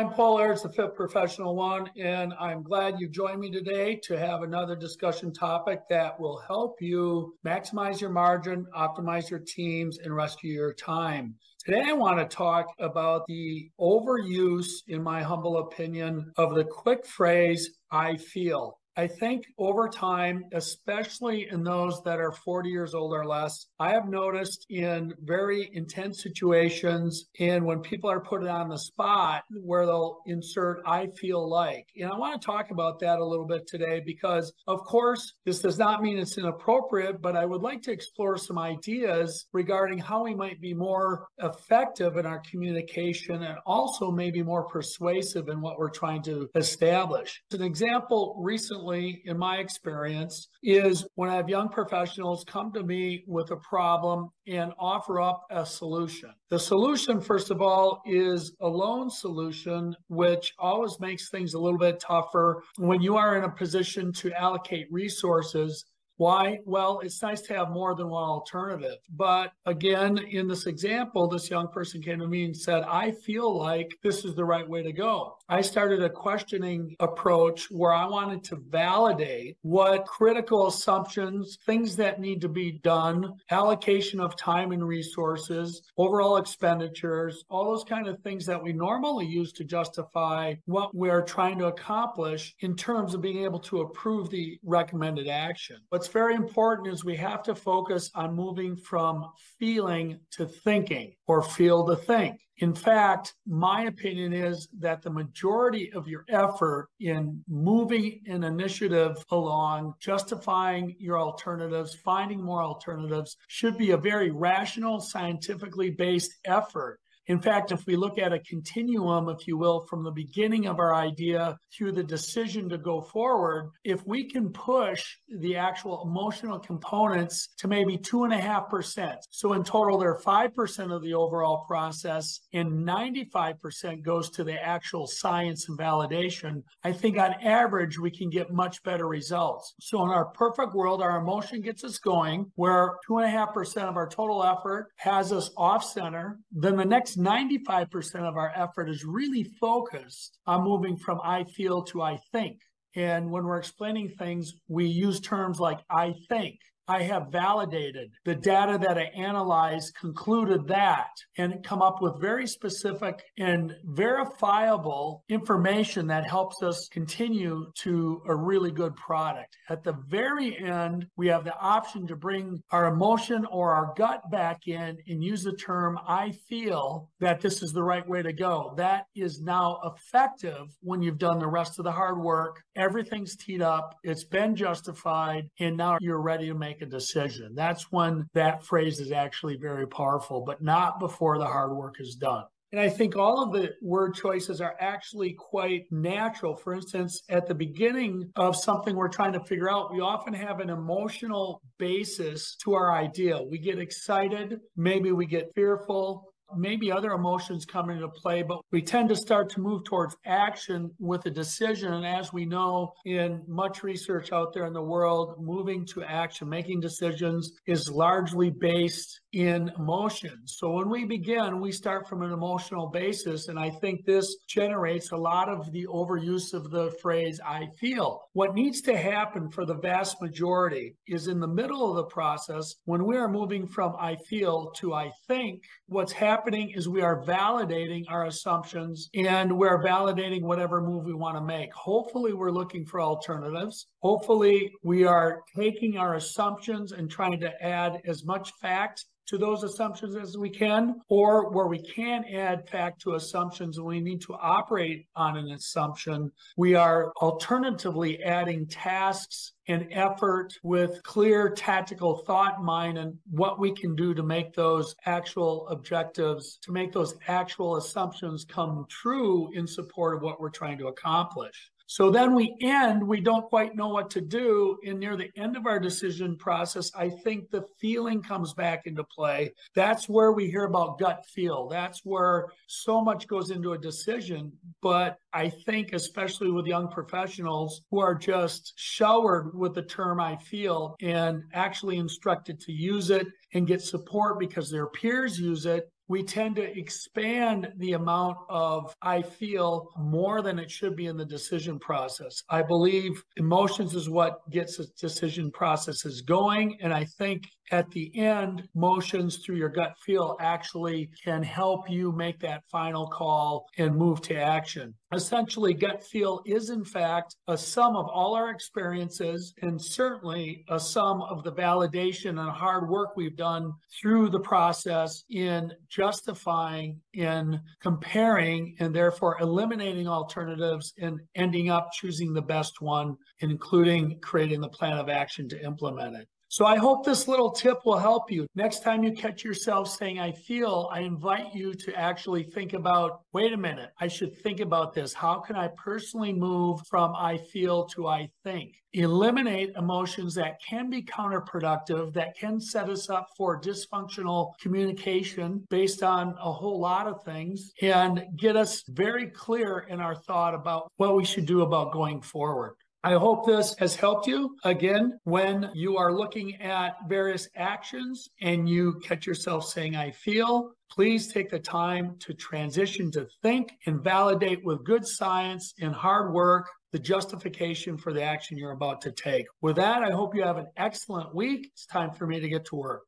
I'm Paul Ayres, the Fit Professional One, and I'm glad you joined me today to have another discussion topic that will help you maximize your margin, optimize your teams, and rescue your time. Today, I want to talk about the overuse, in my humble opinion, of the quick phrase, I feel. I think over time, especially in those that are 40 years old or less, I have noticed in very intense situations and when people are put on the spot where they'll insert, I feel like. And I want to talk about that a little bit today because, of course, this does not mean it's inappropriate, but I would like to explore some ideas regarding how we might be more effective in our communication and also maybe more persuasive in what we're trying to establish. An example, recently, frequently, in my experience, is when I have young professionals come to me with a problem and offer up a solution. The solution, first of all, is a lone solution, which always makes things a little bit tougher when you are in a position to allocate resources why? Well, it's nice to have more than one alternative. But again, in this example, this young person came to me and said, I feel like this is the right way to go. I started a questioning approach where I wanted to validate what critical assumptions, things that need to be done, allocation of time and resources, overall expenditures, all those kind of things that we normally use to justify what we're trying to accomplish in terms of being able to approve the recommended action. What's very important is we have to focus on moving from feeling to thinking or feel to think. In fact, my opinion is that the majority of your effort in moving an initiative along, justifying your alternatives, finding more alternatives, should be a very rational, scientifically based effort in fact, if we look at a continuum, if you will, from the beginning of our idea through the decision to go forward, if we can push the actual emotional components to maybe two and a half percent. So in total, they're 5% of the overall process and 95% goes to the actual science and validation. I think on average, we can get much better results. So in our perfect world, our emotion gets us going where two and a half percent of our total effort has us off center. Then the next 95% of our effort is really focused on moving from I feel to I think. And when we're explaining things, we use terms like I think, I have validated the data that I analyzed concluded that and come up with very specific and verifiable information that helps us continue to a really good product. At the very end, we have the option to bring our emotion or our gut back in and use the term I feel that this is the right way to go. That is now effective when you've done the rest of the hard work. Everything's teed up, it's been justified, and now you're ready to make a decision. That's when that phrase is actually very powerful, but not before the hard work is done. And I think all of the word choices are actually quite natural. For instance, at the beginning of something we're trying to figure out, we often have an emotional basis to our idea. We get excited, maybe we get fearful, maybe other emotions come into play, but we tend to start to move towards action with a decision. And as we know in much research out there in the world, moving to action, making decisions is largely based in emotion. So when we begin, we start from an emotional basis. And I think this generates a lot of the overuse of the phrase, I feel. What needs to happen for the vast majority is in the middle of the process, when we are moving from I feel to I think, what's happening is we are validating our assumptions and we're validating whatever move we want to make. Hopefully, we're looking for alternatives. Hopefully, we are taking our assumptions and trying to add as much fact to those assumptions as we can, or where we can add fact to assumptions and we need to operate on an assumption, we are alternatively adding tasks and effort with clear tactical thought in mind and what we can do to make those actual objectives, to make those actual assumptions come true in support of what we're trying to accomplish. So then we end, we don't quite know what to do. And near the end of our decision process, I think the feeling comes back into play. That's where we hear about gut feel. That's where so much goes into a decision. But I think, especially with young professionals who are just showered with the term I feel and actually instructed to use it and get support because their peers use it we tend to expand the amount of I feel more than it should be in the decision process. I believe emotions is what gets the decision processes going. And I think at the end, motions through your gut feel actually can help you make that final call and move to action. Essentially, gut feel is in fact a sum of all our experiences and certainly a sum of the validation and hard work we've done through the process in justifying, in comparing, and therefore eliminating alternatives and ending up choosing the best one, including creating the plan of action to implement it. So I hope this little tip will help you. Next time you catch yourself saying, I feel, I invite you to actually think about, wait a minute, I should think about this. How can I personally move from I feel to I think? Eliminate emotions that can be counterproductive, that can set us up for dysfunctional communication based on a whole lot of things, and get us very clear in our thought about what we should do about going forward. I hope this has helped you. Again, when you are looking at various actions and you catch yourself saying, I feel, please take the time to transition to think and validate with good science and hard work the justification for the action you're about to take. With that, I hope you have an excellent week. It's time for me to get to work.